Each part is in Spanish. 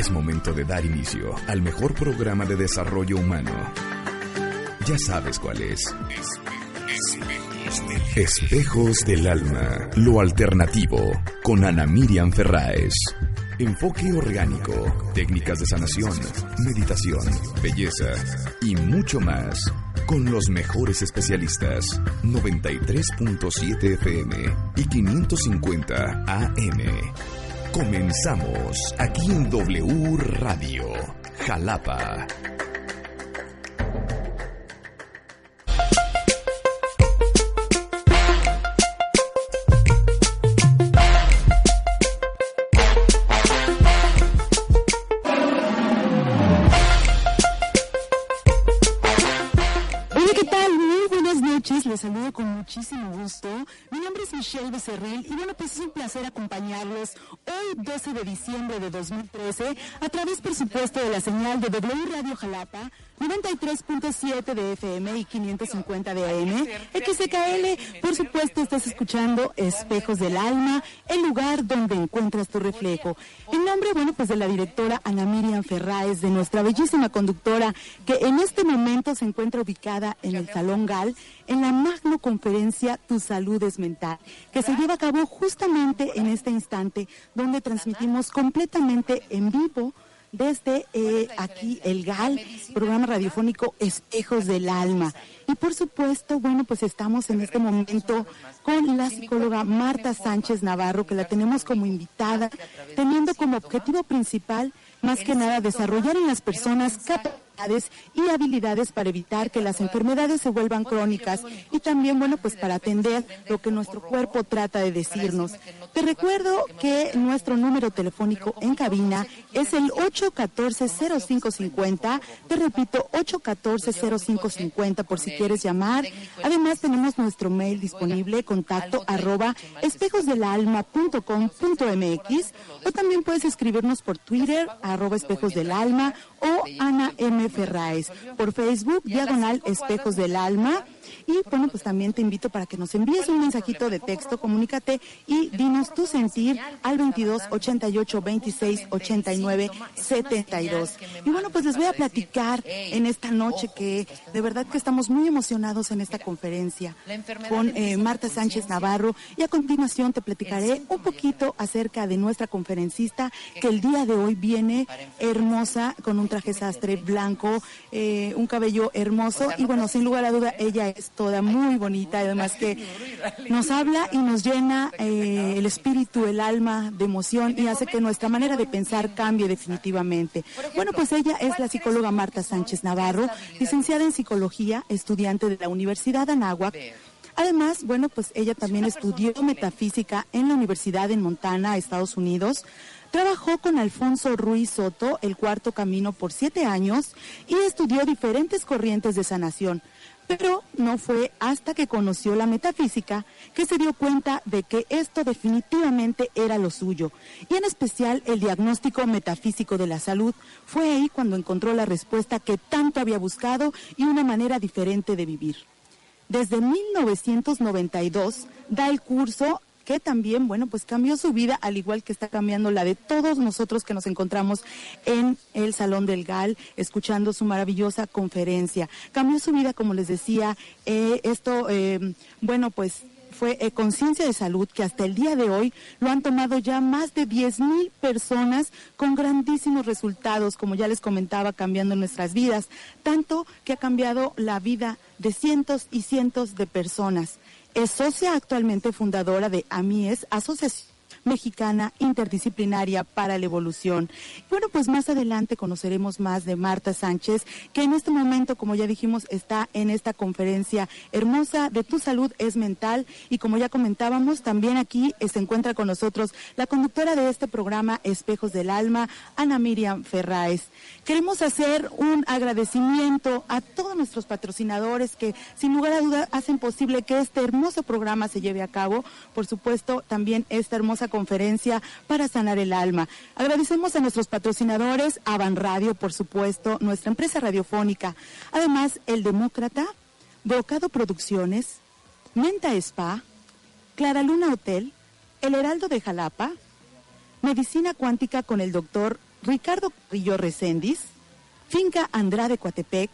Es momento de dar inicio al mejor programa de desarrollo humano. Ya sabes cuál es. Espejos del Alma, lo alternativo, con Ana Miriam Ferráez. Enfoque orgánico, técnicas de sanación, meditación, belleza y mucho más. Con los mejores especialistas. 93.7 FM y 550 AM. Comenzamos aquí en W Radio, Jalapa. Michelle Becerril y bueno, pues es un placer acompañarlos hoy 12 de diciembre de 2013 a través, por supuesto, de la señal de W Radio Jalapa 93.7 de FM y 550 de AM. XCKL, por supuesto, estás escuchando Espejos del Alma, el lugar donde encuentras tu reflejo. En nombre, bueno, pues de la directora Ana Miriam Ferráez, de nuestra bellísima conductora, que en este momento se encuentra ubicada en el Salón Gal, en la magno conferencia Tu Salud es Mental, que se lleva a cabo justamente en este instante, donde transmitimos completamente en vivo desde eh, aquí el GAL, programa radiofónico Espejos del Alma. Y por supuesto, bueno, pues estamos en este momento con la psicóloga Marta Sánchez Navarro, que la tenemos como invitada, teniendo como objetivo principal, más que nada, desarrollar en las personas capacidades y habilidades para evitar que las enfermedades se vuelvan crónicas y también, bueno, pues para atender lo que nuestro cuerpo trata de decirnos. Te recuerdo que nuestro número telefónico en cabina es el 814-0550. Te repito, 814-0550 por si quieres llamar. Además, tenemos nuestro mail disponible, contacto arroba espejosdelalma.com.mx o también puedes escribirnos por Twitter, arroba espejos del alma o Ana M. Ferraes. Por Facebook, diagonal espejos del alma. Y bueno, pues también te invito para que nos envíes un mensajito de texto, comunícate y dinos tu sentir al 22 88 26 89 72. Y bueno, pues les voy a platicar en esta noche que de verdad que estamos muy emocionados en esta conferencia con eh, Marta Sánchez Navarro y a continuación te platicaré un poquito acerca de nuestra conferencista que el día de hoy viene hermosa con un traje sastre blanco, eh, un cabello hermoso y bueno, sin lugar a duda ella es toda muy bonita, además que nos habla y nos llena eh, el espíritu, el alma de emoción y hace que nuestra manera de pensar cambie definitivamente. Bueno, pues ella es la psicóloga Marta Sánchez Navarro, licenciada en psicología, estudiante de la Universidad Anáhuac. Además, bueno, pues ella también estudió metafísica en la Universidad en Montana, Estados Unidos. Trabajó con Alfonso Ruiz Soto, el cuarto camino, por siete años y estudió diferentes corrientes de sanación. Pero no fue hasta que conoció la metafísica que se dio cuenta de que esto definitivamente era lo suyo. Y en especial el diagnóstico metafísico de la salud. Fue ahí cuando encontró la respuesta que tanto había buscado y una manera diferente de vivir. Desde 1992 da el curso que también, bueno, pues cambió su vida, al igual que está cambiando la de todos nosotros que nos encontramos en el Salón del GAL, escuchando su maravillosa conferencia. Cambió su vida, como les decía, eh, esto, eh, bueno, pues fue eh, Conciencia de Salud, que hasta el día de hoy lo han tomado ya más de 10 mil personas con grandísimos resultados, como ya les comentaba, cambiando nuestras vidas, tanto que ha cambiado la vida de cientos y cientos de personas. Es socia actualmente fundadora de AMIES, Asociación Mexicana Interdisciplinaria para la Evolución. Bueno, pues más adelante conoceremos más de Marta Sánchez, que en este momento, como ya dijimos, está en esta conferencia hermosa de Tu Salud es Mental y como ya comentábamos, también aquí se encuentra con nosotros la conductora de este programa Espejos del Alma, Ana Miriam Ferraes. Queremos hacer un agradecimiento a todos nuestros patrocinadores que sin lugar a duda hacen posible que este hermoso programa se lleve a cabo. Por supuesto, también esta hermosa conferencia para sanar el alma. Agradecemos a nuestros patrocinadores, Avan Radio, por supuesto, nuestra empresa radiofónica. Además, El Demócrata, Brocado Producciones, Menta Spa, Clara Luna Hotel, El Heraldo de Jalapa, Medicina Cuántica con el doctor Ricardo Carrillo Recendis, Finca Andrade Coatepec,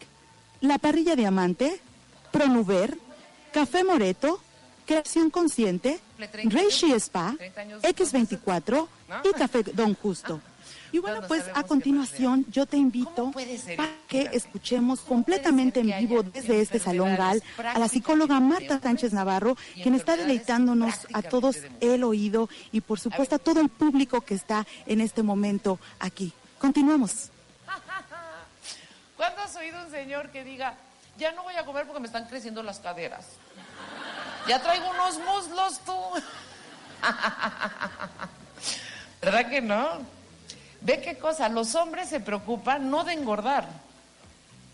La Parrilla Diamante, Pronuver, Café Moreto, Creación Consciente, Reishi Spa, X24 y Café Don Justo. Y bueno, pues a continuación yo te invito para que escuchemos completamente en vivo desde este Salón GAL a la psicóloga Marta Sánchez Navarro, quien está deleitándonos a todos el oído y por supuesto a todo el público que está en este momento aquí. Continuamos. ¿Cuándo has oído un señor que diga, ya no voy a comer porque me están creciendo las caderas? Ya traigo unos muslos tú. ¿Verdad que no? Ve qué cosa, los hombres se preocupan no de engordar.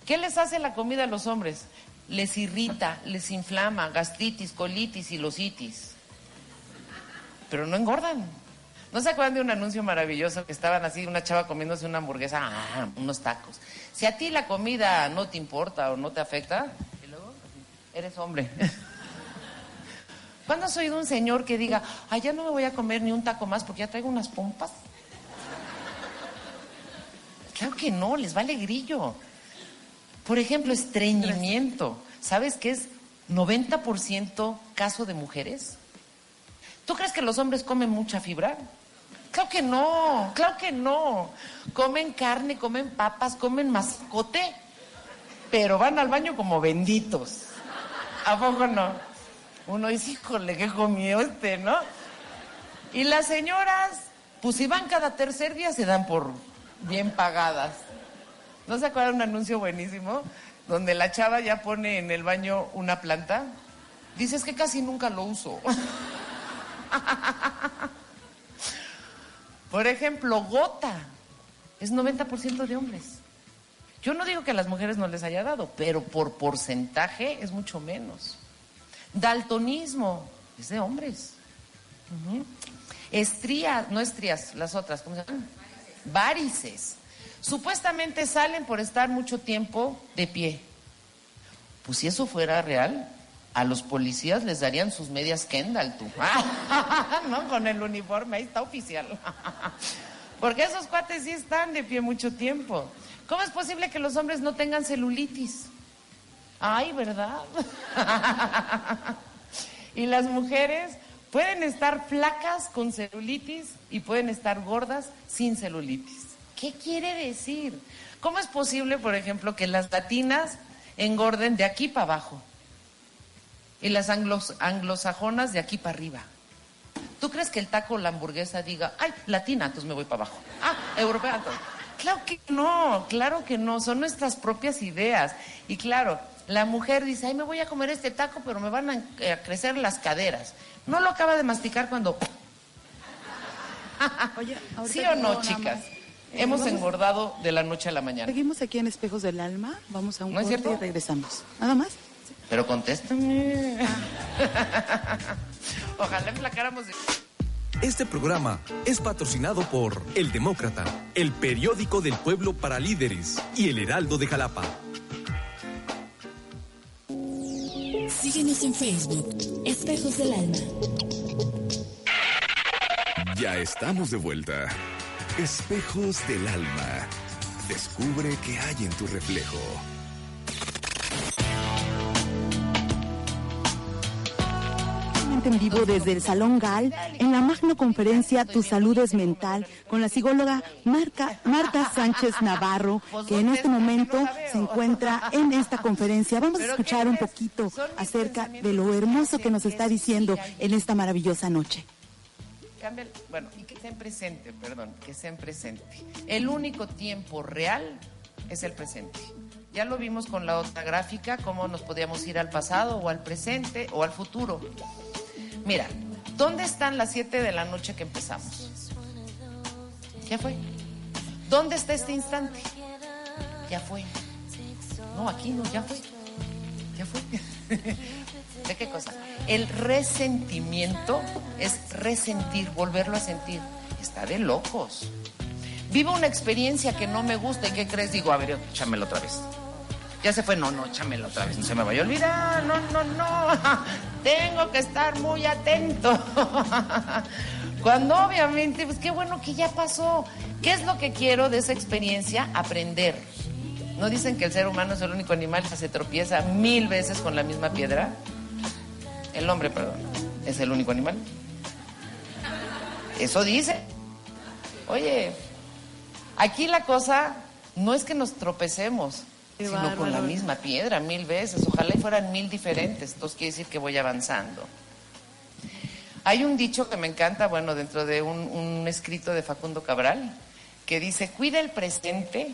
¿Qué les hace la comida a los hombres? Les irrita, les inflama, gastritis, colitis y lositis. Pero no engordan. ¿No se acuerdan de un anuncio maravilloso que estaban así, una chava comiéndose una hamburguesa, ah, unos tacos? Si a ti la comida no te importa o no te afecta, eres hombre. ¿Cuándo has oído un señor que diga, ay, ya no me voy a comer ni un taco más porque ya traigo unas pompas? Claro que no, les vale grillo. Por ejemplo, estreñimiento. ¿Sabes qué es 90% caso de mujeres? ¿Tú crees que los hombres comen mucha fibra? Claro que no, claro que no. Comen carne, comen papas, comen mascote, pero van al baño como benditos. ¿A poco no? Uno dice, híjole, ¿qué comió este, no? Y las señoras, pues si van cada tercer día, se dan por bien pagadas. ¿No se acuerdan un anuncio buenísimo? Donde la chava ya pone en el baño una planta. Dices que casi nunca lo uso. Por ejemplo, gota. Es 90% de hombres. Yo no digo que a las mujeres no les haya dado, pero por porcentaje es mucho menos. Daltonismo es de hombres. Estrías, no estrías, las otras, ¿cómo se llaman? varices. Supuestamente salen por estar mucho tiempo de pie. Pues si eso fuera real, a los policías les darían sus medias Kendall, tú. no, con el uniforme, ahí está oficial. Porque esos cuates sí están de pie mucho tiempo. ¿Cómo es posible que los hombres no tengan celulitis? Ay, ¿verdad? y las mujeres Pueden estar flacas con celulitis y pueden estar gordas sin celulitis. ¿Qué quiere decir? ¿Cómo es posible, por ejemplo, que las latinas engorden de aquí para abajo y las anglosajonas de aquí para arriba? ¿Tú crees que el taco la hamburguesa diga, ay, latina, entonces me voy para abajo? Ah, europea, entonces. Claro que no, claro que no, son nuestras propias ideas. Y claro, la mujer dice, ay, me voy a comer este taco, pero me van a crecer las caderas. No lo acaba de masticar cuando... ¿Sí o no, chicas? Hemos engordado de la noche a la mañana. Seguimos aquí en Espejos del Alma, vamos a un ¿No corte y regresamos. ¿Nada más? Pero contéstame. Ojalá emplacáramos... Este programa es patrocinado por El Demócrata, el periódico del pueblo para líderes y El Heraldo de Jalapa. Síguenos en Facebook, Espejos del Alma. Ya estamos de vuelta. Espejos del Alma. Descubre qué hay en tu reflejo. En vivo desde el Salón GAL en la magno conferencia Tu Salud es Mental con la psicóloga Marca, Marta Sánchez Navarro, que en este momento se encuentra en esta conferencia. Vamos a escuchar un poquito acerca de lo hermoso que nos está diciendo en esta maravillosa noche. bueno, y que en presente, perdón, que en presente. El único tiempo real es el presente. Ya lo vimos con la otra gráfica, cómo nos podíamos ir al pasado o al presente o al futuro. Mira, ¿dónde están las 7 de la noche que empezamos? Ya fue. ¿Dónde está este instante? Ya fue. No, aquí no, ya fue. Ya fue. ¿De qué cosa? El resentimiento es resentir, volverlo a sentir. Está de locos. Vivo una experiencia que no me gusta y ¿qué crees? Digo, a ver, échamelo otra vez. Ya se fue, no, no, échamelo otra vez, no se me vaya a olvidar, no, no, no. Tengo que estar muy atento. Cuando obviamente, pues qué bueno que ya pasó. ¿Qué es lo que quiero de esa experiencia? Aprender. ¿No dicen que el ser humano es el único animal que se tropieza mil veces con la misma piedra? El hombre, perdón, es el único animal. Eso dice. Oye, aquí la cosa no es que nos tropecemos, sino con la misma piedra mil veces. Ojalá y fueran mil diferentes. Entonces quiere decir que voy avanzando. Hay un dicho que me encanta, bueno, dentro de un, un escrito de Facundo Cabral, que dice, cuida el presente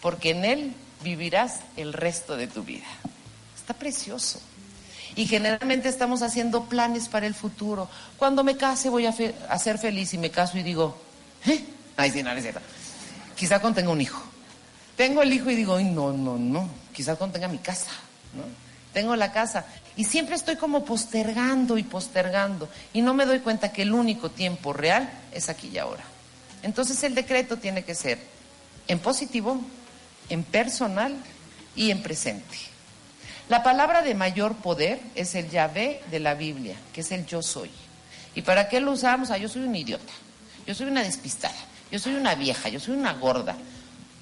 porque en él vivirás el resto de tu vida. Está precioso. Y generalmente estamos haciendo planes para el futuro. Cuando me case voy a, ser feliz y me caso y digo, ¿eh? Ay, sí, no, es cierto. Quizá cuando tenga un hijo. Tengo el hijo y digo, no, no, no. Quizá cuando tenga mi casa, ¿no? Tengo la casa. Y siempre estoy como postergando y postergando. Y no me doy cuenta que el único tiempo real es aquí y ahora. Entonces el decreto tiene que ser en positivo, en personal y en presente. La palabra de mayor poder es el Yahvé de la Biblia, que es el yo soy. ¿Y para qué lo usamos? Ah, yo soy un idiota, yo soy una despistada, yo soy una vieja, yo soy una gorda.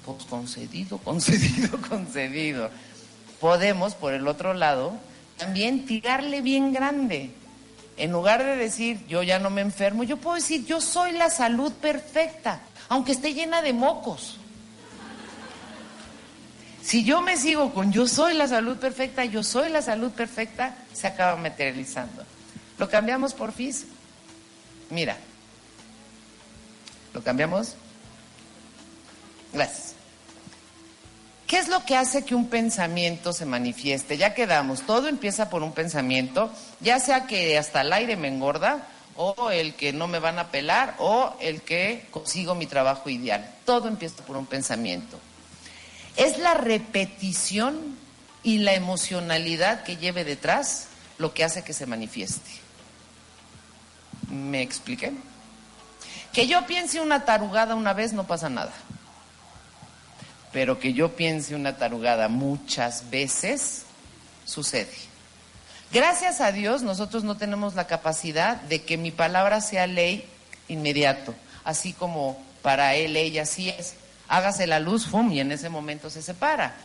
Pues concedido, concedido, concedido. Podemos, por el otro lado, también tirarle bien grande. En lugar de decir yo ya no me enfermo, yo puedo decir yo soy la salud perfecta, aunque esté llena de mocos. Si yo me sigo con yo soy la salud perfecta, yo soy la salud perfecta, se acaba materializando. Lo cambiamos por FIS. Mira. ¿Lo cambiamos? Gracias. ¿Qué es lo que hace que un pensamiento se manifieste? Ya quedamos, todo empieza por un pensamiento, ya sea que hasta el aire me engorda, o el que no me van a pelar, o el que consigo mi trabajo ideal. Todo empieza por un pensamiento. Es la repetición y la emocionalidad que lleve detrás lo que hace que se manifieste. ¿Me expliqué? Que yo piense una tarugada una vez no pasa nada. Pero que yo piense una tarugada muchas veces sucede. Gracias a Dios nosotros no tenemos la capacidad de que mi palabra sea ley inmediato, así como para él ella sí es hágase la luz, ¡fum! y en ese momento se separa.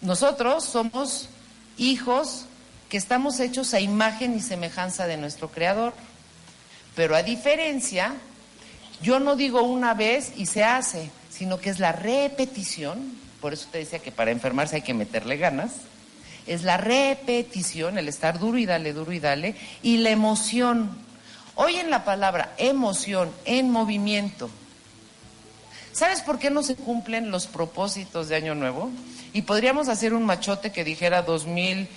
Nosotros somos hijos que estamos hechos a imagen y semejanza de nuestro Creador. Pero a diferencia, yo no digo una vez y se hace, sino que es la repetición, por eso te decía que para enfermarse hay que meterle ganas, es la repetición, el estar duro y dale, duro y dale, y la emoción. Hoy en la palabra emoción, en movimiento, ¿Sabes por qué no se cumplen los propósitos de Año Nuevo? Y podríamos hacer un machote que dijera 2000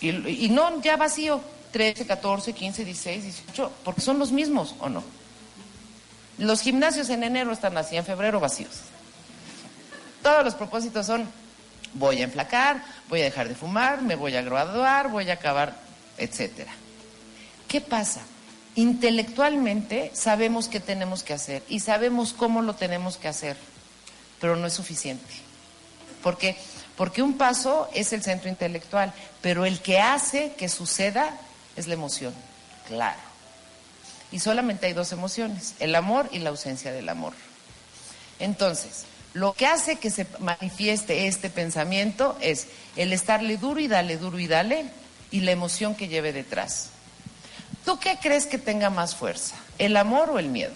y, y no ya vacío, 13, 14, 15, 16, 18, porque son los mismos o no. Los gimnasios en enero están así, en febrero vacíos. Todos los propósitos son voy a enflacar, voy a dejar de fumar, me voy a graduar, voy a acabar, etcétera. ¿Qué pasa? intelectualmente sabemos qué tenemos que hacer y sabemos cómo lo tenemos que hacer, pero no es suficiente. ¿Por qué? Porque un paso es el centro intelectual, pero el que hace que suceda es la emoción, claro. Y solamente hay dos emociones, el amor y la ausencia del amor. Entonces, lo que hace que se manifieste este pensamiento es el estarle duro y dale, duro y dale, y la emoción que lleve detrás. ¿Tú qué crees que tenga más fuerza? ¿El amor o el miedo?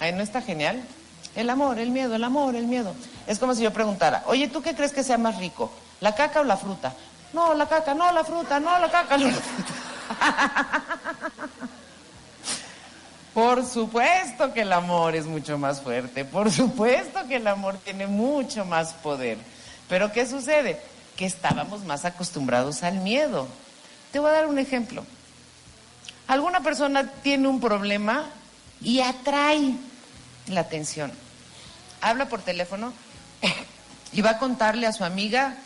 Ahí no está genial. El amor, el miedo, el amor, el miedo. Es como si yo preguntara, oye, ¿tú qué crees que sea más rico? ¿La caca o la fruta? No, la caca, no, la fruta, no, la caca, no, la fruta. Por supuesto que el amor es mucho más fuerte, por supuesto que el amor tiene mucho más poder. Pero ¿qué sucede? Que estábamos más acostumbrados al miedo. Te voy a dar un ejemplo. Alguna persona tiene un problema y atrae la atención. Habla por teléfono y va a contarle a su amiga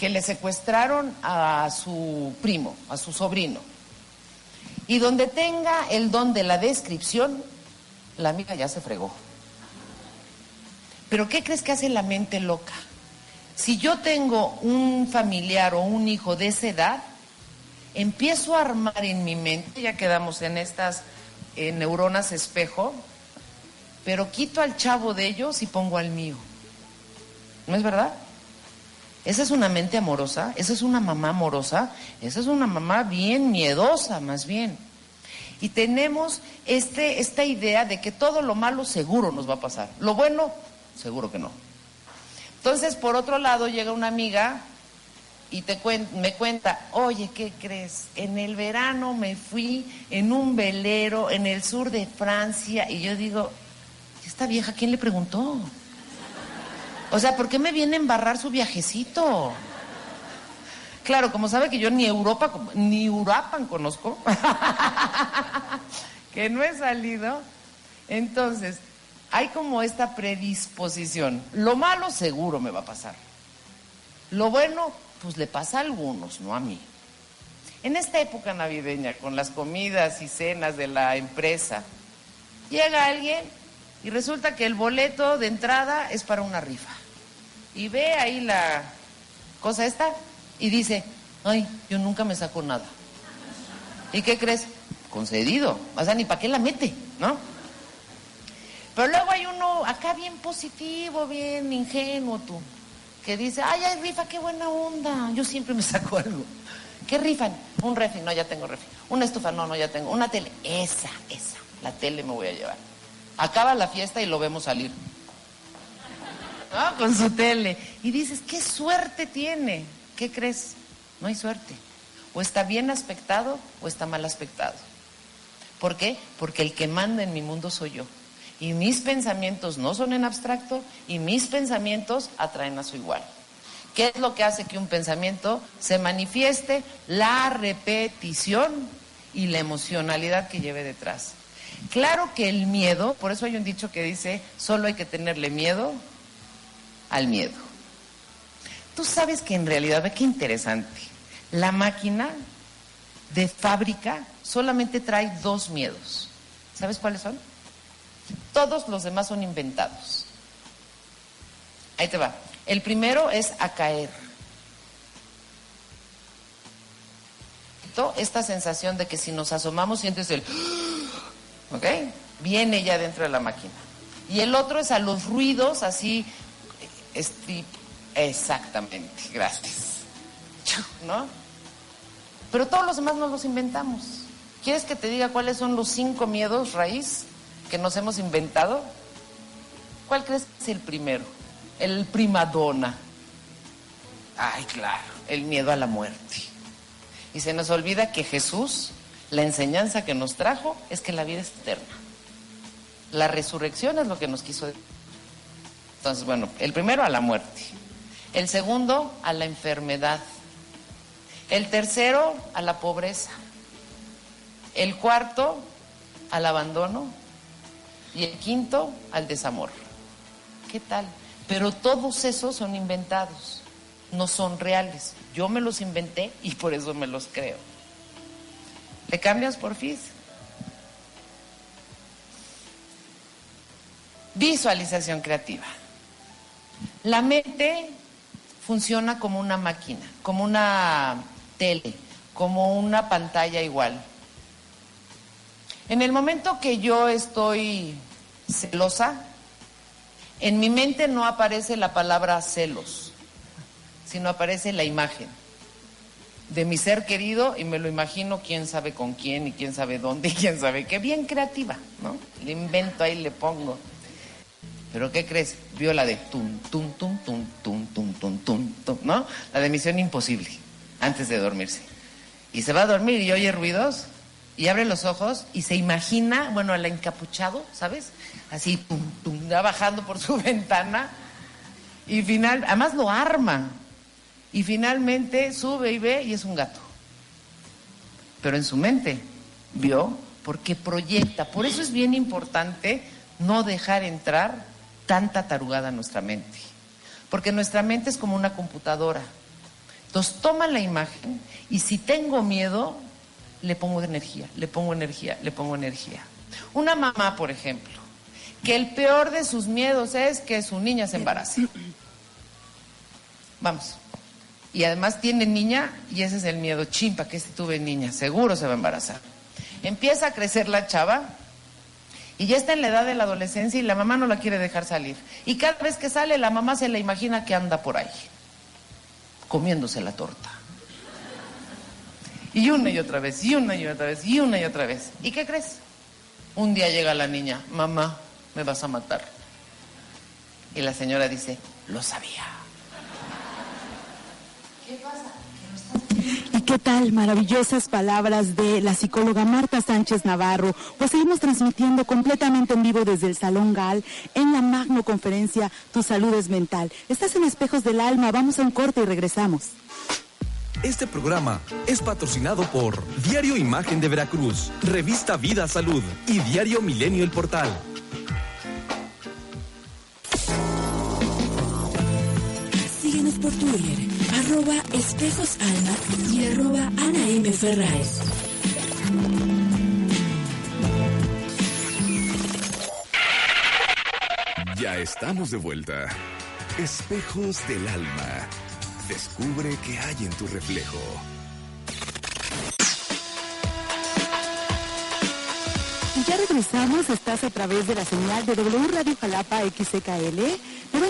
que le secuestraron a su primo, a su sobrino. Y donde tenga el don de la descripción, la amiga ya se fregó. Pero ¿qué crees que hace la mente loca? Si yo tengo un familiar o un hijo de esa edad, empiezo a armar en mi mente, ya quedamos en estas eh, neuronas espejo, pero quito al chavo de ellos y pongo al mío. ¿No es verdad? Esa es una mente amorosa, esa es una mamá amorosa, esa es una mamá bien miedosa, más bien. Y tenemos este, esta idea de que todo lo malo seguro nos va a pasar. Lo bueno, seguro que no. Entonces, por otro lado, llega una amiga y te me cuenta, oye, ¿qué crees? En el verano me fui en un velero en el sur de Francia y yo digo, ¿esta vieja quién le preguntó? O sea, ¿por qué me viene embarrar su viajecito? Claro, como sabe que yo ni Europa, ni Urapan conozco, que no he salido, entonces hay como esta predisposición. Lo malo seguro me va a pasar. Lo bueno, pues le pasa a algunos, no a mí. En esta época navideña, con las comidas y cenas de la empresa, llega alguien y resulta que el boleto de entrada es para una rifa. Y ve ahí la cosa esta y dice, ay, yo nunca me saco nada. ¿Y qué crees? Concedido. O sea, ni para qué la mete, ¿no? Pero luego hay uno acá bien positivo, bien ingenuo tú, que dice, ay, hay rifa, qué buena onda. Yo siempre me saco algo. ¿Qué rifan? Un refri, no, ya tengo refri. Una estufa, no, no, ya tengo. Una tele, esa, esa, la tele me voy a llevar. Acaba la fiesta y lo vemos salir. Con su tele. Y dices, qué suerte tiene. ¿Qué crees? No hay suerte. O está bien aspectado o está mal aspectado. ¿Por qué? Porque el que manda en mi mundo soy yo. Y mis pensamientos no son en abstracto y mis pensamientos atraen a su igual. ¿Qué es lo que hace que un pensamiento se manifieste? La repetición y la emocionalidad que lleve detrás. Claro que el miedo, por eso hay un dicho que dice, solo hay que tenerle miedo al miedo. Tú sabes que en realidad, ve qué interesante, la máquina de fábrica solamente trae dos miedos. ¿Sabes cuáles son? Todos los demás son inventados. Ahí te va. El primero es a caer. Esta sensación de que si nos asomamos sientes el... ¿Ok? Viene ya dentro de la máquina. Y el otro es a los ruidos así... Exactamente, gracias. ¿No? Pero todos los demás nos los inventamos. ¿Quieres que te diga cuáles son los cinco miedos raíz? que nos hemos inventado? ¿Cuál crees que es el primero? El primadona. Ay, claro, el miedo a la muerte. Y se nos olvida que Jesús, la enseñanza que nos trajo es que la vida es eterna. La resurrección es lo que nos quiso decir. Entonces, bueno, el primero a la muerte. El segundo a la enfermedad. El tercero a la pobreza. El cuarto al abandono y el quinto al desamor. ¿Qué tal? Pero todos esos son inventados, no son reales. Yo me los inventé y por eso me los creo. ¿Le cambias por fin? Visualización creativa. La mente funciona como una máquina, como una tele, como una pantalla igual. En el momento que yo estoy celosa, en mi mente no aparece la palabra celos, sino aparece la imagen de mi ser querido y me lo imagino quién sabe con quién y quién sabe dónde y quién sabe qué. Bien creativa, ¿no? Le invento ahí, le pongo. Pero ¿qué crees? Vio la de tum, tum, tum, tum, tum, tum, tum, tum, tum, ¿no? La de Misión Imposible, antes de dormirse. Y se va a dormir y oye ruidos y abre los ojos y se imagina, bueno, al encapuchado, ¿sabes? Así, tum, tum, va bajando por su ventana y final, además lo arma. Y finalmente sube y ve y es un gato. Pero en su mente vio porque proyecta. Por eso es bien importante no dejar entrar tanta tarugada nuestra mente. Porque nuestra mente es como una computadora. Entonces toma la imagen y si tengo miedo, le pongo energía, le pongo energía, le pongo energía. Una mamá, por ejemplo, que el peor de sus miedos es que su niña se embarace. Vamos. Y además tiene niña y ese es el miedo chimpa, que si tuve niña, seguro se va a embarazar. Empieza a crecer la chava y ya está en la edad de la adolescencia y la mamá no la quiere dejar salir. Y cada vez que sale la mamá se la imagina que anda por ahí, comiéndose la torta. Y una y otra vez, y una y otra vez, y una y otra vez. ¿Y qué crees? Un día llega la niña, mamá, me vas a matar. Y la señora dice, lo sabía. ¿Qué pasa? ¿Y qué tal? Maravillosas palabras de la psicóloga Marta Sánchez Navarro. Pues seguimos transmitiendo completamente en vivo desde el Salón Gal en la magno conferencia Tu salud es mental. Estás en Espejos del Alma, vamos a un corte y regresamos. Este programa es patrocinado por Diario Imagen de Veracruz, Revista Vida Salud y Diario Milenio El Portal. Síguenos por Twitter, arroba Espejos Alma y arroba Ana M. Ferraes. Ya estamos de vuelta. Espejos del alma. Descubre qué hay en tu reflejo. Y ya regresamos, estás a través de la señal de W Radio Jalapa XCKL,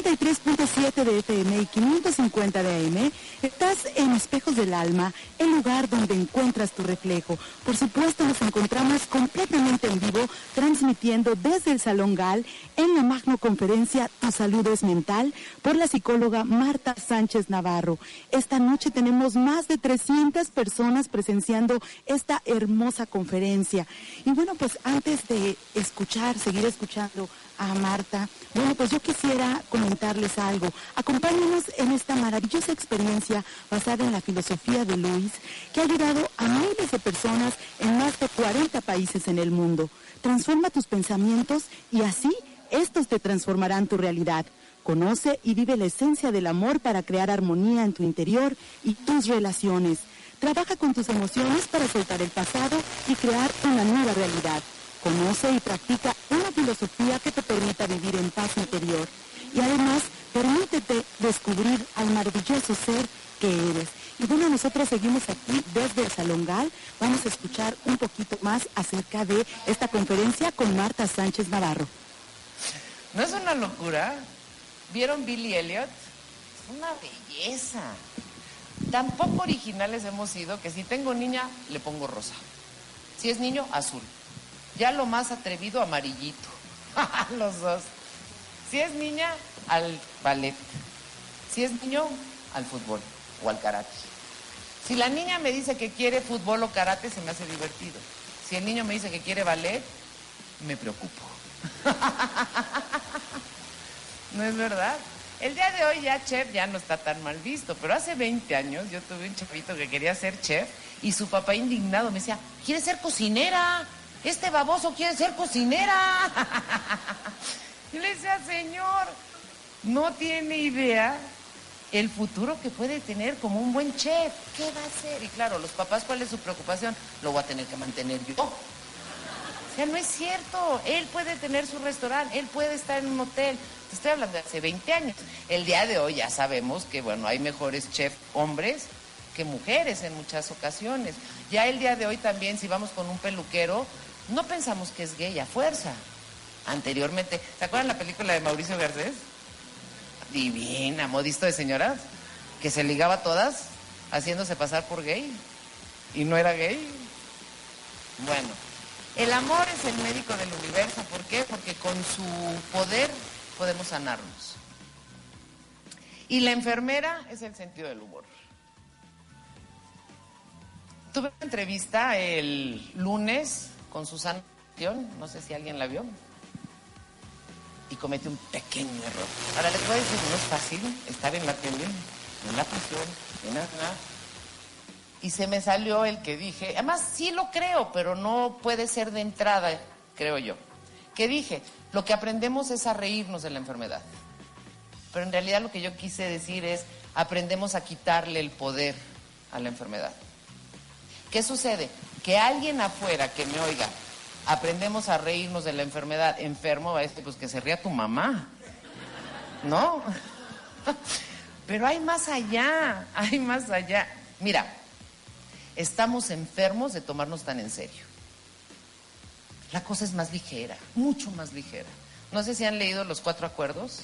93.7 de FM y 550 de AM. Estás en Espejos del Alma, el lugar donde encuentras tu reflejo. Por supuesto, nos encontramos completamente en vivo, transmitiendo desde el Salón Gal en la magno conferencia Tu Salud es Mental por la psicóloga Marta Sánchez Navarro. Esta noche tenemos más de 300 personas presenciando esta hermosa conferencia. Y bueno, pues antes de escuchar, seguir escuchando a Marta, bueno, pues yo quisiera comentarles algo. Acompáñenos en esta maravillosa experiencia basada en la filosofía de Luis, que ha ayudado a miles de personas en más de 40 países en el mundo. Transforma tus pensamientos y así estos te transformarán tu realidad. Conoce y vive la esencia del amor para crear armonía en tu interior y tus relaciones. Trabaja con tus emociones para soltar el pasado y crear una nueva realidad. Conoce y practica una filosofía que te permita vivir en paz interior. Y además, permítete descubrir al maravilloso ser que eres. Y bueno, nosotros seguimos aquí desde el Salón Gal. Vamos a escuchar un poquito más acerca de esta conferencia con Marta Sánchez Navarro. ¿No es una locura? ¿Vieron Billy Elliot? Es una belleza. Tan poco originales hemos sido que si tengo niña, le pongo rosa. Si es niño, azul. Ya lo más atrevido, amarillito. Los dos. Si es niña, al ballet. Si es niño, al fútbol o al karate. Si la niña me dice que quiere fútbol o karate, se me hace divertido. Si el niño me dice que quiere ballet, me preocupo. ¿No es verdad? El día de hoy ya chef ya no está tan mal visto, pero hace 20 años yo tuve un chavito que quería ser chef y su papá indignado me decía, ¿quiere ser cocinera? Este baboso quiere ser cocinera. Y le decía, señor, no tiene idea el futuro que puede tener como un buen chef. ¿Qué va a hacer? Y claro, los papás, ¿cuál es su preocupación? Lo voy a tener que mantener yo. O sea, no es cierto. Él puede tener su restaurante, él puede estar en un hotel. Te estoy hablando de hace 20 años. El día de hoy ya sabemos que, bueno, hay mejores chefs hombres que mujeres en muchas ocasiones. Ya el día de hoy también, si vamos con un peluquero, no pensamos que es gay a fuerza. Anteriormente, ¿se acuerdan la película de Mauricio Garcés? Divina, modisto de señoras, que se ligaba a todas haciéndose pasar por gay y no era gay. Bueno, el amor es el médico del universo, ¿por qué? Porque con su poder podemos sanarnos. Y la enfermera es el sentido del humor. Tuve una entrevista el lunes con Susana, no sé si alguien la vio, y comete un pequeño error. Ahora les voy decir, no es fácil estar en la tele, en la prisión, en nada. Y se me salió el que dije, además sí lo creo, pero no puede ser de entrada, creo yo. Que dije, lo que aprendemos es a reírnos de la enfermedad. Pero en realidad lo que yo quise decir es, aprendemos a quitarle el poder a la enfermedad. ¿Qué sucede? Que alguien afuera que me oiga, aprendemos a reírnos de la enfermedad, enfermo, va a decir, pues que se ría tu mamá. ¿No? Pero hay más allá, hay más allá. Mira, estamos enfermos de tomarnos tan en serio. La cosa es más ligera, mucho más ligera. No sé si han leído los cuatro acuerdos,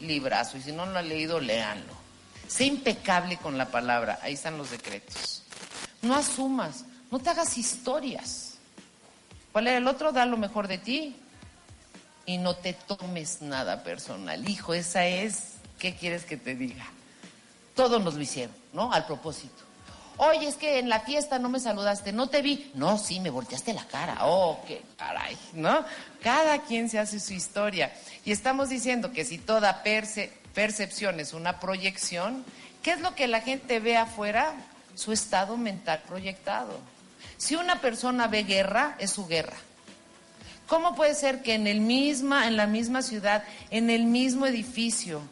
librazo, y si no lo han leído, léanlo. Sé impecable con la palabra, ahí están los decretos. No asumas, no te hagas historias. ¿Cuál era el otro? Da lo mejor de ti y no te tomes nada personal. Hijo, esa es, ¿qué quieres que te diga? Todos nos lo hicieron, ¿no? Al propósito. Oye, es que en la fiesta no me saludaste, no te vi. No, sí, me volteaste la cara. Oh, qué caray, ¿no? Cada quien se hace su historia. Y estamos diciendo que si toda percepción es una proyección, ¿qué es lo que la gente ve afuera? su estado mental proyectado. Si una persona ve guerra, es su guerra. ¿Cómo puede ser que en, el misma, en la misma ciudad, en el mismo edificio,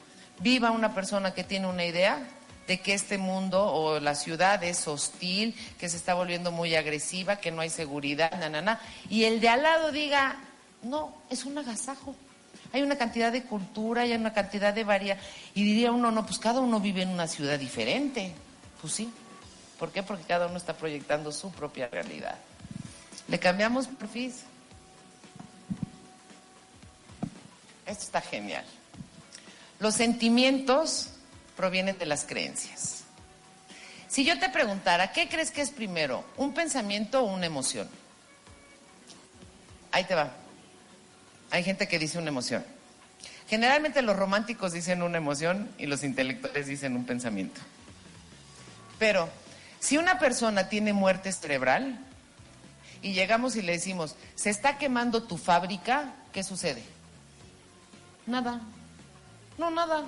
viva una persona que tiene una idea de que este mundo o la ciudad es hostil, que se está volviendo muy agresiva, que no hay seguridad, na, y el de al lado diga, no, es un agasajo. Hay una cantidad de cultura, hay una cantidad de variedad. Y diría uno, no, pues cada uno vive en una ciudad diferente. Pues sí, ¿Por qué? Porque cada uno está proyectando su propia realidad. Le cambiamos perfil. Esto está genial. Los sentimientos provienen de las creencias. Si yo te preguntara, ¿qué crees que es primero? ¿Un pensamiento o una emoción? Ahí te va. Hay gente que dice una emoción. Generalmente los románticos dicen una emoción y los intelectuales dicen un pensamiento. Pero si una persona tiene muerte cerebral y llegamos y le decimos, se está quemando tu fábrica, ¿qué sucede? Nada. No, nada.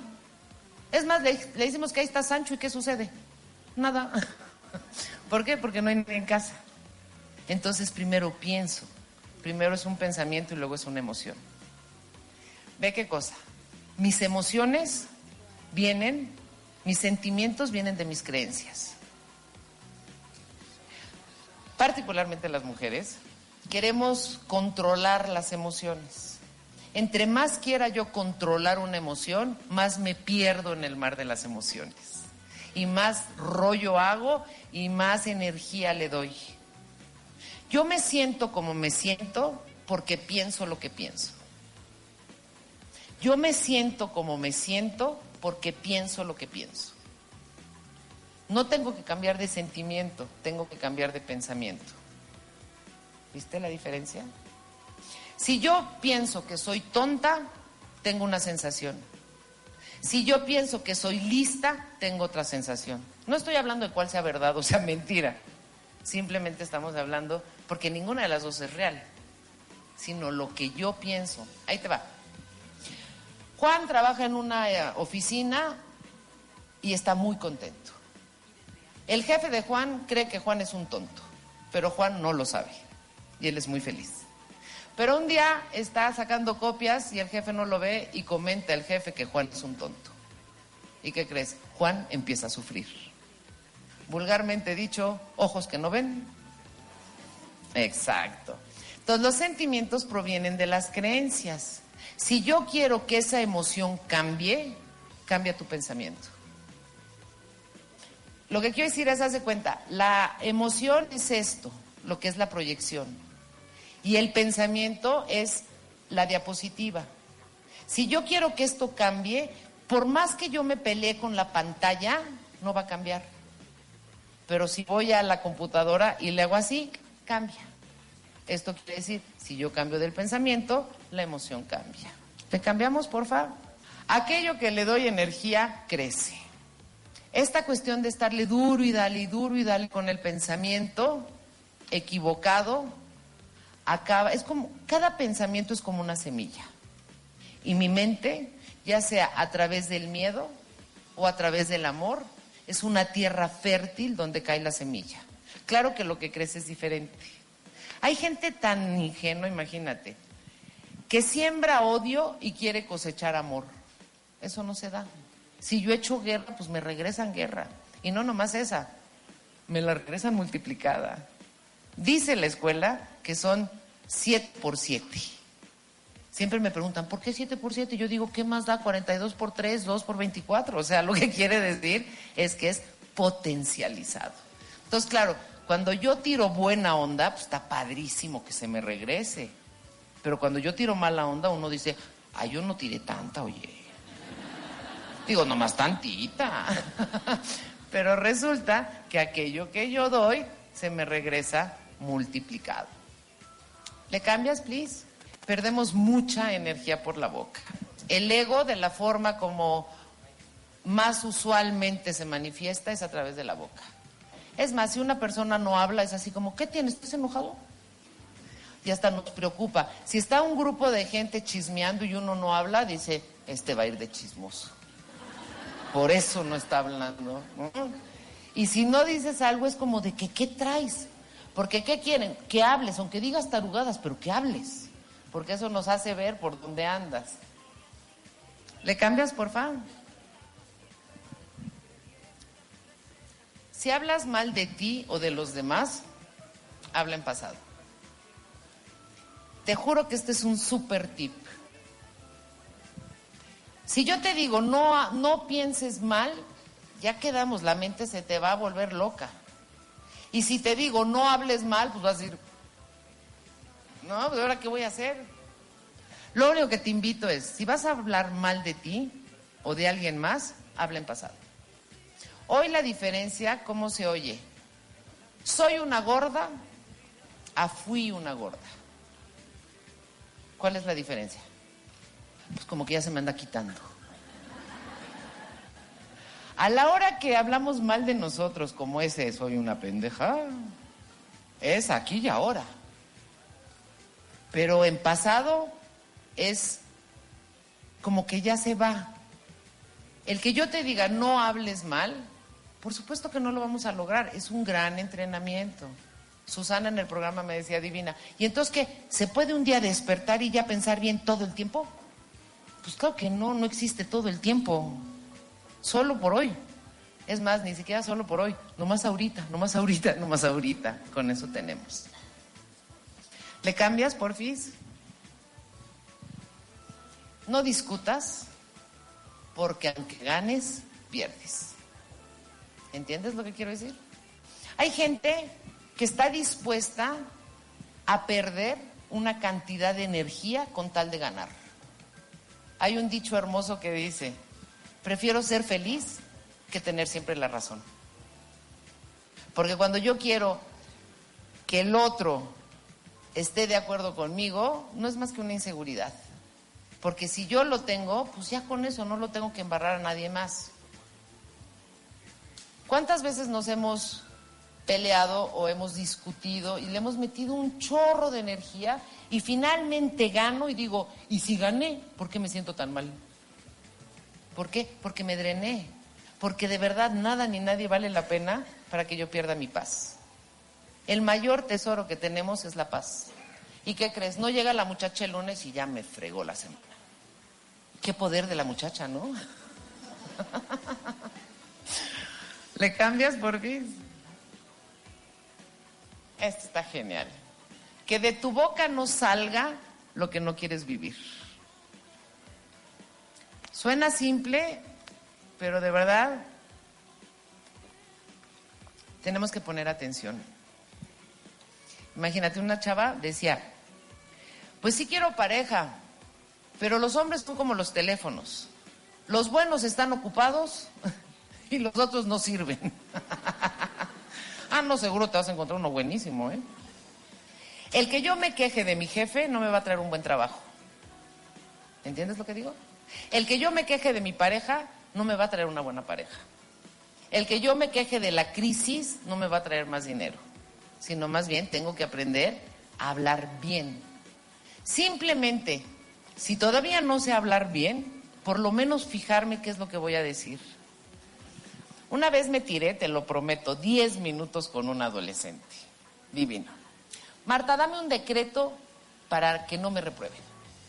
Es más, le, decimos que ahí está Sancho y ¿qué sucede? Nada. ¿Por qué? Porque no hay nadie en casa. Entonces primero pienso. Primero es un pensamiento y luego es una emoción. Ve qué cosa. Mis emociones vienen, mis sentimientos vienen de mis creencias particularmente las mujeres, queremos controlar las emociones. Entre más quiera yo controlar una emoción, más me pierdo en el mar de las emociones. Y más rollo hago y más energía le doy. Yo me siento como me siento porque pienso lo que pienso. Yo me siento como me siento porque pienso lo que pienso. No tengo que cambiar de sentimiento, tengo que cambiar de pensamiento. ¿Viste la diferencia? Si yo pienso que soy tonta, tengo una sensación. Si yo pienso que soy lista, tengo otra sensación. No estoy hablando de cuál sea verdad o sea mentira. Simplemente estamos hablando porque ninguna de las dos es real, sino lo que yo pienso. Ahí te va. Juan trabaja en una eh, oficina y está muy contento. El jefe de Juan cree que Juan es un tonto, pero Juan no lo sabe y él es muy feliz. Pero un día está sacando copias y el jefe no lo ve y comenta el jefe que Juan es un tonto. ¿Y qué crees? Juan empieza a sufrir. Vulgarmente dicho, ojos que no ven. Exacto. Entonces los sentimientos provienen de las creencias. Si yo quiero que esa emoción cambie, cambia tu pensamiento. Lo que quiero decir es, haz de cuenta, la emoción es esto, lo que es la proyección. Y el pensamiento es la diapositiva. Si yo quiero que esto cambie, por más que yo me pelee con la pantalla, no va a cambiar. Pero si voy a la computadora y le hago así, cambia. Esto quiere decir, si yo cambio del pensamiento, la emoción cambia. ¿Le cambiamos, porfa? Aquello que le doy energía crece. Esta cuestión de estarle duro y dale y duro y dale con el pensamiento equivocado acaba, es como, cada pensamiento es como una semilla. Y mi mente, ya sea a través del miedo o a través del amor, es una tierra fértil donde cae la semilla. Claro que lo que crece es diferente. Hay gente tan ingenua, imagínate, que siembra odio y quiere cosechar amor. Eso no se da. Si yo echo guerra, pues me regresan guerra. Y no nomás esa, me la regresan multiplicada. Dice la escuela que son 7 por 7. Siempre me preguntan, ¿por qué 7 por 7? Yo digo, ¿qué más da 42 por 3, 2 por 24? O sea, lo que quiere decir es que es potencializado. Entonces, claro, cuando yo tiro buena onda, pues está padrísimo que se me regrese. Pero cuando yo tiro mala onda, uno dice, ay, yo no tiré tanta, oye. Digo, nomás tantita. Pero resulta que aquello que yo doy se me regresa multiplicado. ¿Le cambias, please? Perdemos mucha energía por la boca. El ego, de la forma como más usualmente se manifiesta, es a través de la boca. Es más, si una persona no habla, es así como, ¿qué tienes? ¿Estás enojado? Y hasta nos preocupa. Si está un grupo de gente chismeando y uno no habla, dice, este va a ir de chismoso. Por eso no está hablando. Y si no dices algo, es como de que, ¿qué traes? Porque ¿qué quieren? Que hables, aunque digas tarugadas, pero que hables. Porque eso nos hace ver por dónde andas. ¿Le cambias, por favor? Si hablas mal de ti o de los demás, habla en pasado. Te juro que este es un super tip. Si yo te digo, no, no pienses mal, ya quedamos, la mente se te va a volver loca. Y si te digo, no hables mal, pues vas a decir, no, pues ahora qué voy a hacer. Lo único que te invito es, si vas a hablar mal de ti o de alguien más, habla en pasado. Hoy la diferencia, ¿cómo se oye? Soy una gorda a fui una gorda. ¿Cuál es la diferencia? Pues como que ya se me anda quitando. A la hora que hablamos mal de nosotros, como ese soy una pendeja, es aquí y ahora. Pero en pasado es como que ya se va. El que yo te diga no hables mal, por supuesto que no lo vamos a lograr. Es un gran entrenamiento. Susana en el programa me decía divina. ¿Y entonces qué? ¿Se puede un día despertar y ya pensar bien todo el tiempo? Pues claro que no, no existe todo el tiempo solo por hoy. Es más, ni siquiera solo por hoy, nomás ahorita, nomás ahorita, nomás ahorita, con eso tenemos. ¿Le cambias, porfis? No discutas, porque aunque ganes, pierdes. ¿Entiendes lo que quiero decir? Hay gente que está dispuesta a perder una cantidad de energía con tal de ganar. Hay un dicho hermoso que dice, Prefiero ser feliz que tener siempre la razón. Porque cuando yo quiero que el otro esté de acuerdo conmigo, no es más que una inseguridad. Porque si yo lo tengo, pues ya con eso no lo tengo que embarrar a nadie más. ¿Cuántas veces nos hemos peleado o hemos discutido y le hemos metido un chorro de energía y finalmente gano y digo, ¿y si gané? ¿Por qué me siento tan mal? ¿Por qué? Porque me drené. Porque de verdad nada ni nadie vale la pena para que yo pierda mi paz. El mayor tesoro que tenemos es la paz. ¿Y qué crees? No llega la muchacha el lunes y ya me fregó la semana. Qué poder de la muchacha, ¿no? ¿Le cambias por fin? Esto está genial. Que de tu boca no salga lo que no quieres vivir. Suena simple, pero de verdad tenemos que poner atención. Imagínate, una chava decía, pues sí quiero pareja, pero los hombres son como los teléfonos. Los buenos están ocupados y los otros no sirven. ah, no, seguro te vas a encontrar uno buenísimo, ¿eh? El que yo me queje de mi jefe no me va a traer un buen trabajo. ¿Entiendes lo que digo? El que yo me queje de mi pareja no me va a traer una buena pareja. El que yo me queje de la crisis no me va a traer más dinero, sino más bien tengo que aprender a hablar bien. Simplemente, si todavía no sé hablar bien, por lo menos fijarme qué es lo que voy a decir. Una vez me tiré, te lo prometo, 10 minutos con un adolescente. Divino. Marta, dame un decreto para que no me reprueben.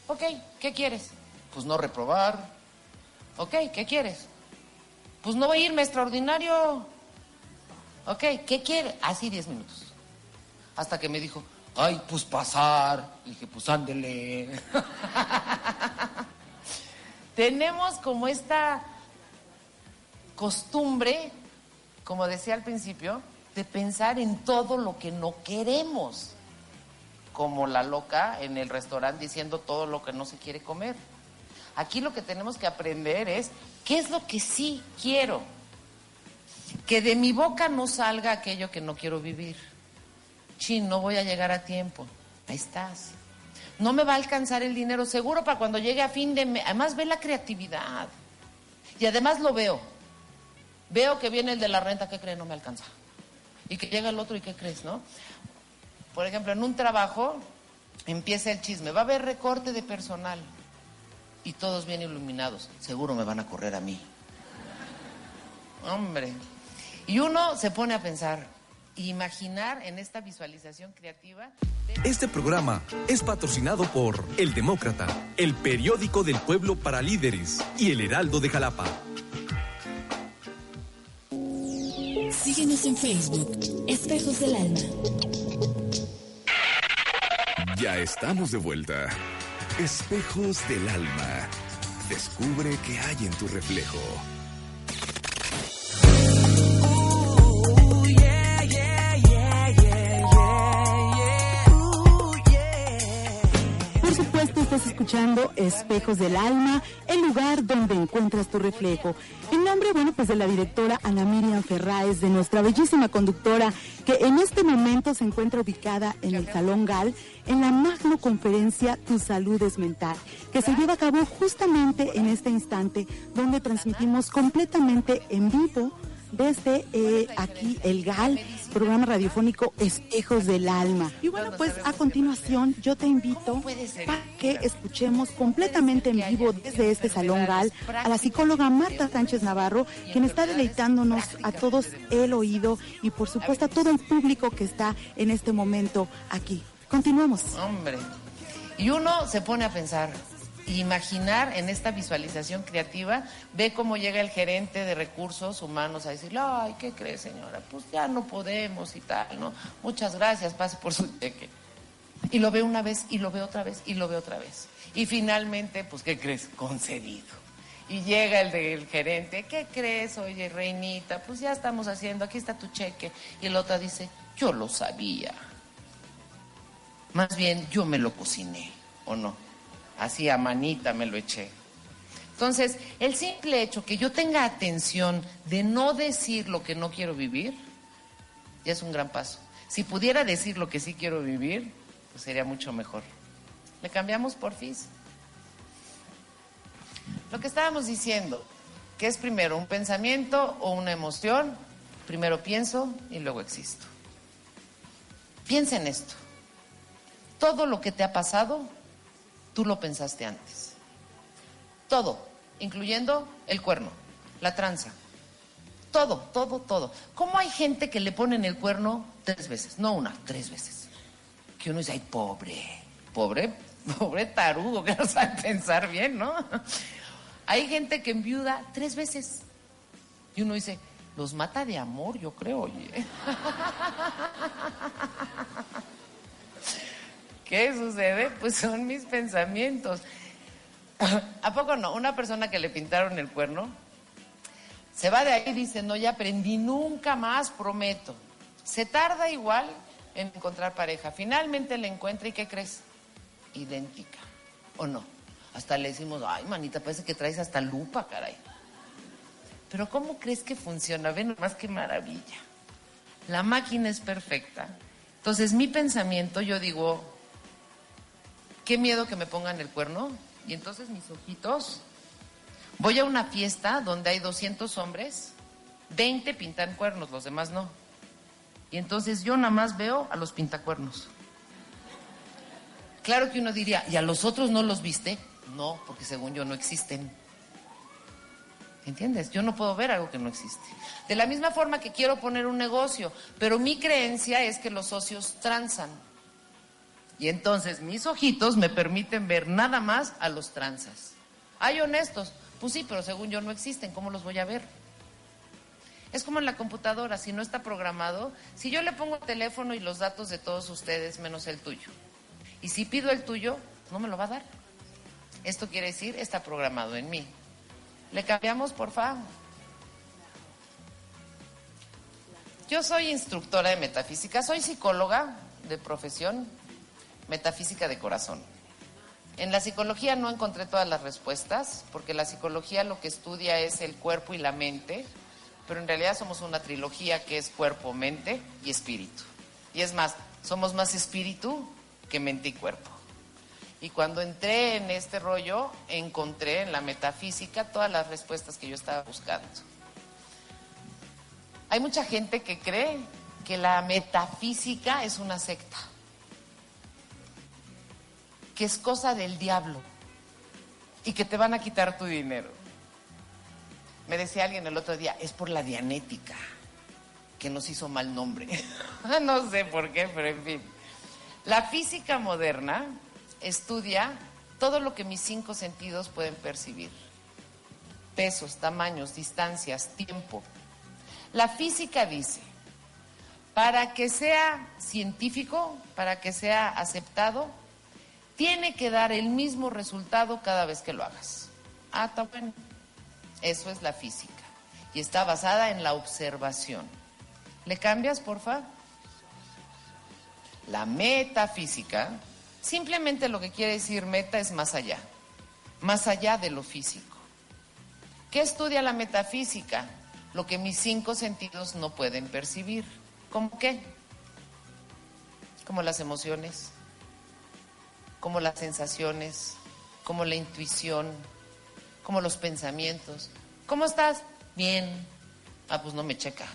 Ok, ¿qué quieres? Pues no reprobar. Ok, ¿qué quieres? Pues no voy a irme extraordinario. Ok, ¿qué quiere? Así 10 minutos. Hasta que me dijo, ay, pues pasar. Y dije, pues ándele. Tenemos como esta costumbre, como decía al principio, de pensar en todo lo que no queremos. Como la loca en el restaurante diciendo todo lo que no se quiere comer. Aquí lo que tenemos que aprender es qué es lo que sí quiero. Que de mi boca no salga aquello que no quiero vivir. Chin, no voy a llegar a tiempo. Ahí estás. No me va a alcanzar el dinero seguro para cuando llegue a fin de mes. Además ve la creatividad. Y además lo veo. Veo que viene el de la renta, ¿qué cree? No me alcanza. Y que llega el otro y ¿qué crees, no? Por ejemplo, en un trabajo empieza el chisme. Va a haber recorte de personal y todos bien iluminados. Seguro me van a correr a mí. Hombre. Y uno se pone a pensar, imaginar en esta visualización creativa. Este programa es patrocinado por El Demócrata, el periódico del pueblo para líderes y El Heraldo de Jalapa. Síguenos en Facebook, Espejos del Alma. Ya estamos de vuelta. Espejos del alma. Descubre qué hay en tu reflejo. Estás escuchando Espejos del Alma, el lugar donde encuentras tu reflejo. En nombre, bueno, pues de la directora Ana Miriam Ferráez, de nuestra bellísima conductora, que en este momento se encuentra ubicada en el Salón Gal, en la magno conferencia Tu Salud es Mental, que se lleva a cabo justamente en este instante, donde transmitimos completamente en vivo desde eh, aquí el GAL, programa radiofónico Espejos del Alma. Y bueno, pues a continuación yo te invito para que escuchemos completamente en vivo desde este Salón GAL a la psicóloga Marta Sánchez Navarro, quien está deleitándonos a todos el oído y por supuesto a todo el público que está en este momento aquí. Continuamos. Hombre. Y uno se pone a pensar, imaginar en esta visualización creativa, ve cómo llega el gerente de recursos humanos a decirle, ay, ¿qué cree señora? Pues ya no podemos y tal, ¿no? Muchas gracias, pase por su cheque. Y lo ve una vez, y lo ve otra vez, y lo ve otra vez. Y finalmente, pues, ¿qué crees? Concedido. Y llega el del gerente, ¿qué crees? Oye, reinita, pues ya estamos haciendo, aquí está tu cheque. Y el otro dice, yo lo sabía. Más bien, yo me lo cociné, ¿o no? Así a manita me lo eché. Entonces, el simple hecho que yo tenga atención de no decir lo que no quiero vivir, ya es un gran paso. Si pudiera decir lo que sí quiero vivir, pues sería mucho mejor. Le cambiamos por FIS. Lo que estábamos diciendo, que es primero un pensamiento o una emoción, primero pienso y luego existo. Piensa en esto. Todo lo que te ha pasado, tú lo pensaste antes. Todo, incluyendo el cuerno, la tranza. Todo, todo, todo. ¿Cómo hay gente que le ponen el cuerno tres veces? No una, tres veces. Que uno dice, ay, pobre, pobre, pobre tarugo, que no sabe pensar bien, ¿no? Hay gente que enviuda tres veces. Y uno dice, los mata de amor, yo creo, oye. ¿Qué sucede? Pues son mis pensamientos. ¿A poco no? Una persona que le pintaron el cuerno se va de ahí y dice, no, ya aprendí, nunca más, prometo. Se tarda igual en encontrar pareja. Finalmente la encuentra y ¿qué crees? Idéntica. ¿O no? Hasta le decimos, ay, manita, parece que traes hasta lupa, caray. Pero ¿cómo crees que funciona? Ven más que maravilla. La máquina es perfecta. Entonces, mi pensamiento, yo digo, qué miedo que me pongan el cuerno, Y entonces mis ojitos, voy a una fiesta donde hay 200 hombres, 20 pintan cuernos, los demás no. Y entonces yo nada más veo a los pintacuernos. Claro que uno diría, ¿y a los otros no los viste? No, porque según yo no existen. ¿Entiendes? Yo no puedo ver algo que no existe. De la misma forma que quiero poner un negocio, pero mi creencia es que los socios transan. Y entonces mis ojitos me permiten ver nada más a los transas. ¿Hay honestos? Pues sí, pero según yo no existen. ¿Cómo los voy a ver? Es como en la computadora, si no está programado, si yo le pongo el teléfono y los datos de todos ustedes menos el tuyo, y si pido el tuyo, no me lo va a dar. Esto quiere decir, está programado en mí. Le cambiamos, por favor. Yo soy instructora de metafísica, soy psicóloga de profesión, metafísica de corazón. En la psicología no encontré todas las respuestas, porque la psicología lo que estudia es el cuerpo y la mente, pero en realidad somos una trilogía que es cuerpo, mente y espíritu. Y es más, somos más espíritu que mente y cuerpo. Y cuando entré en este rollo, encontré en la metafísica todas las respuestas que yo estaba buscando. Hay mucha gente que cree que la metafísica es una secta, que es cosa del diablo y que te van a quitar tu dinero. Me decía alguien el otro día, es por la dianética, que nos hizo mal nombre. no sé por qué, pero en fin. La física moderna estudia todo lo que mis cinco sentidos pueden percibir. Pesos, tamaños, distancias, tiempo. La física dice, para que sea científico, para que sea aceptado, tiene que dar el mismo resultado cada vez que lo hagas. Ah, está bueno. Eso es la física. Y está basada en la observación. ¿Le cambias, porfa? La metafísica, simplemente lo que quiere decir meta es más allá, más allá de lo físico. ¿Qué estudia la metafísica? Lo que mis cinco sentidos no pueden percibir. ¿Cómo qué? Como las emociones, como las sensaciones, como la intuición, como los pensamientos. ¿Cómo estás? Bien. Ah, pues no me checa.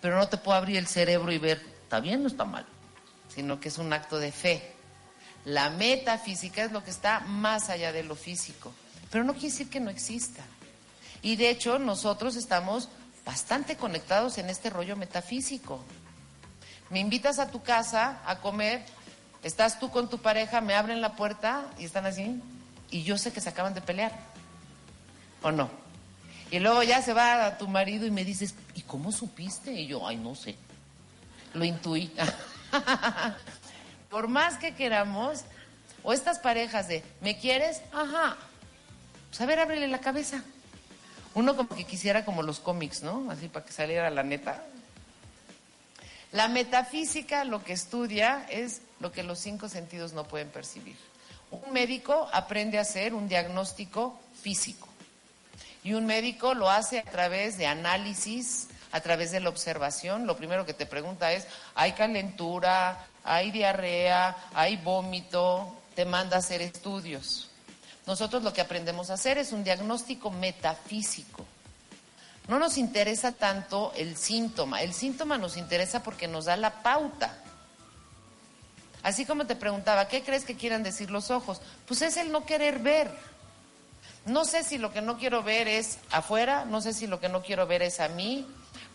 Pero no te puedo abrir el cerebro y ver, ¿está bien o está mal? Sino que es un acto de fe. La metafísica es lo que está más allá de lo físico. Pero no quiere decir que no exista. Y de hecho, nosotros estamos bastante conectados en este rollo metafísico. Me invitas a tu casa a comer, estás tú con tu pareja, me abren la puerta y están así, y yo sé que se acaban de pelear. ¿O no? Y luego ya se va a tu marido y me dices, ¿y cómo supiste? Y yo, ay, no sé. Lo intuí. Por más que queramos, o estas parejas de, ¿me quieres? Ajá. Pues a ver, ábrele la cabeza. Uno como que quisiera como los cómics, ¿no? Así para que saliera la neta. La metafísica lo que estudia es lo que los cinco sentidos no pueden percibir. Un médico aprende a hacer un diagnóstico físico y un médico lo hace a través de análisis, a través de la observación. Lo primero que te pregunta es, ¿hay calentura? ¿Hay diarrea? ¿Hay vómito? Te manda a hacer estudios. Nosotros lo que aprendemos a hacer es un diagnóstico metafísico. No nos interesa tanto el síntoma, el síntoma nos interesa porque nos da la pauta. Así como te preguntaba, ¿qué crees que quieran decir los ojos? Pues es el no querer ver. No sé si lo que no quiero ver es afuera, no sé si lo que no quiero ver es a mí.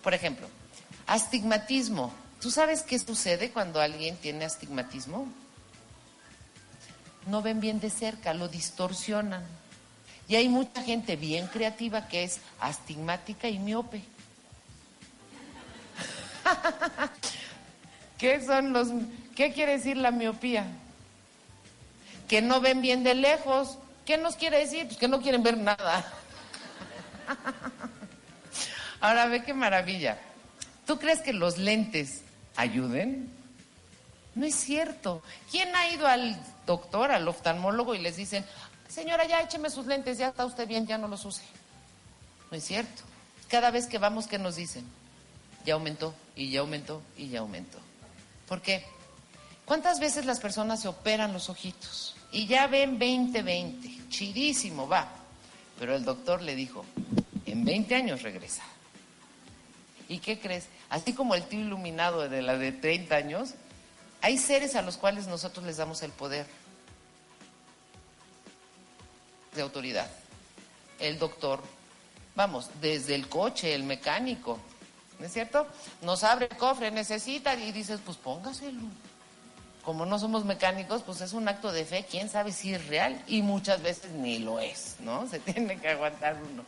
Por ejemplo, astigmatismo. ¿Tú sabes qué sucede cuando alguien tiene astigmatismo? No ven bien de cerca, lo distorsionan. Y hay mucha gente bien creativa que es astigmática y miope. ¿Qué son los qué quiere decir la miopía? Que no ven bien de lejos. ¿Qué nos quiere decir? Pues que no quieren ver nada. Ahora ve qué maravilla. ¿Tú crees que los lentes ayuden? No es cierto. ¿Quién ha ido al doctor, al oftalmólogo y les dicen, señora, ya écheme sus lentes, ya está usted bien, ya no los use? No es cierto. Cada vez que vamos, ¿qué nos dicen? Ya aumentó, y ya aumentó, y ya aumentó. ¿Por qué? ¿Cuántas veces las personas se operan los ojitos? Y ya ven 20-20, chidísimo, va. Pero el doctor le dijo, en 20 años regresa. ¿Y qué crees? Así como el tío iluminado de la de 30 años, hay seres a los cuales nosotros les damos el poder de autoridad. El doctor, vamos, desde el coche, el mecánico, ¿no es cierto? Nos abre el cofre, necesita y dices, pues póngaselo. Como no somos mecánicos, pues es un acto de fe, quién sabe si es real y muchas veces ni lo es, ¿no? Se tiene que aguantar uno.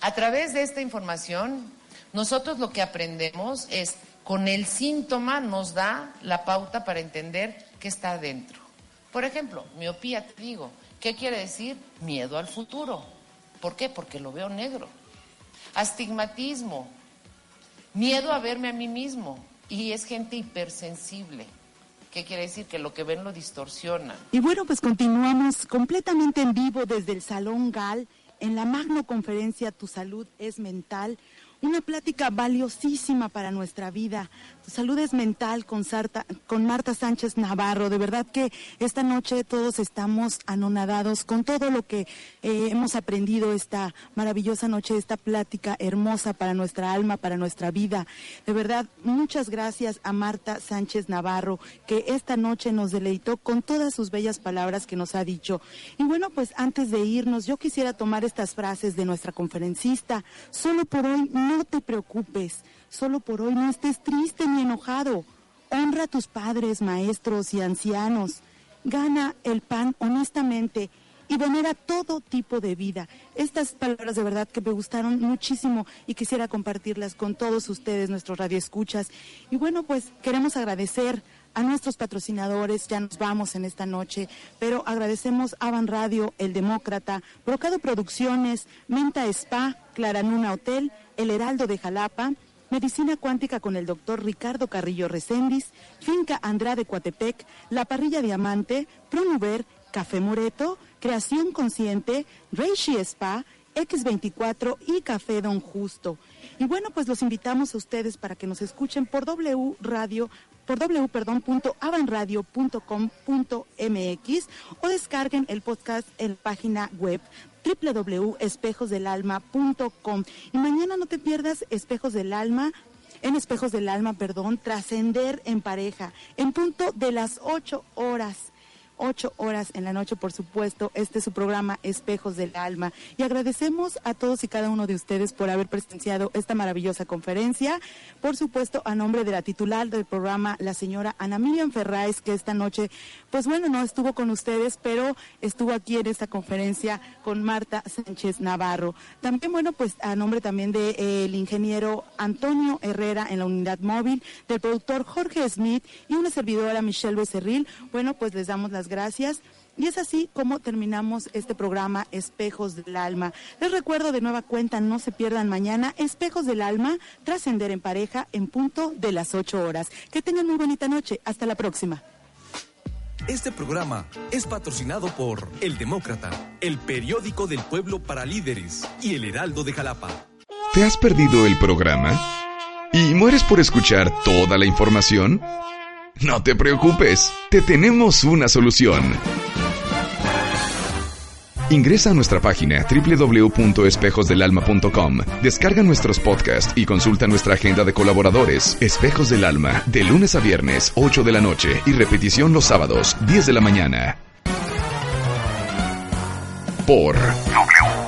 A través de esta información, nosotros lo que aprendemos es, con el síntoma nos da la pauta para entender qué está adentro. Por ejemplo, miopía, te digo, ¿qué quiere decir? Miedo al futuro. ¿Por qué? Porque lo veo negro. Astigmatismo, miedo a verme a mí mismo. Y es gente hipersensible. ¿Qué quiere decir? Que lo que ven lo distorsiona. Y bueno, pues continuamos completamente en vivo desde el Salón GAL en la magno conferencia Tu salud es mental una plática valiosísima para nuestra vida. Salud es mental con, con Marta Sánchez Navarro. De verdad que esta noche todos estamos anonadados con todo lo que eh, hemos aprendido esta maravillosa noche, esta plática hermosa para nuestra alma, para nuestra vida. De verdad, muchas gracias a Marta Sánchez Navarro, que esta noche nos deleitó con todas sus bellas palabras que nos ha dicho. Y bueno, pues antes de irnos, yo quisiera tomar estas frases de nuestra conferencista. Solo por hoy no te preocupes, solo por hoy no estés triste ni enojado. Honra a tus padres, maestros y ancianos. Gana el pan honestamente y venera todo tipo de vida. Estas palabras de verdad que me gustaron muchísimo y quisiera compartirlas con todos ustedes, nuestros radioescuchas. Y bueno, pues queremos agradecer a nuestros patrocinadores, ya nos vamos en esta noche, pero agradecemos a Van Radio, El Demócrata, Brocado Producciones, Menta Spa, Claranuna Hotel, El Heraldo de Jalapa, Medicina Cuántica con el doctor Ricardo Carrillo Recendis, Finca Andrade Coatepec, La Parrilla Diamante, Promover, Café Moreto, Creación Consciente, Reishi Spa, X24 y Café Don Justo. Y bueno, pues los invitamos a ustedes para que nos escuchen por W Radio por www.avanradio.com.mx o descarguen el podcast en la página web www.espejosdelalma.com. Y mañana no te pierdas Espejos del Alma en Espejos del Alma, perdón, trascender en pareja, en punto de las ocho horas ocho horas en la noche, por supuesto. Este es su programa Espejos del Alma. Y agradecemos a todos y cada uno de ustedes por haber presenciado esta maravillosa conferencia. Por supuesto, a nombre de la titular del programa, la señora Ana Miriam Ferráez, que esta noche, pues bueno, no estuvo con ustedes, pero estuvo aquí en esta conferencia con Marta Sánchez Navarro. También, bueno, pues a nombre también del de, eh, ingeniero Antonio Herrera en la unidad móvil, del productor Jorge Smith y una servidora Michelle Becerril, bueno, pues les damos las gracias. Y es así como terminamos este programa Espejos del Alma. Les recuerdo de nueva cuenta, no se pierdan mañana Espejos del Alma, trascender en pareja en punto de las 8 horas. Que tengan muy bonita noche. Hasta la próxima. Este programa es patrocinado por El Demócrata, el periódico del pueblo para líderes y El Heraldo de Jalapa. ¿Te has perdido el programa? ¿Y mueres por escuchar toda la información? No te preocupes, te tenemos una solución. Ingresa a nuestra página www.espejosdelalma.com, descarga nuestros podcasts y consulta nuestra agenda de colaboradores. Espejos del Alma, de lunes a viernes, 8 de la noche y repetición los sábados, 10 de la mañana. Por W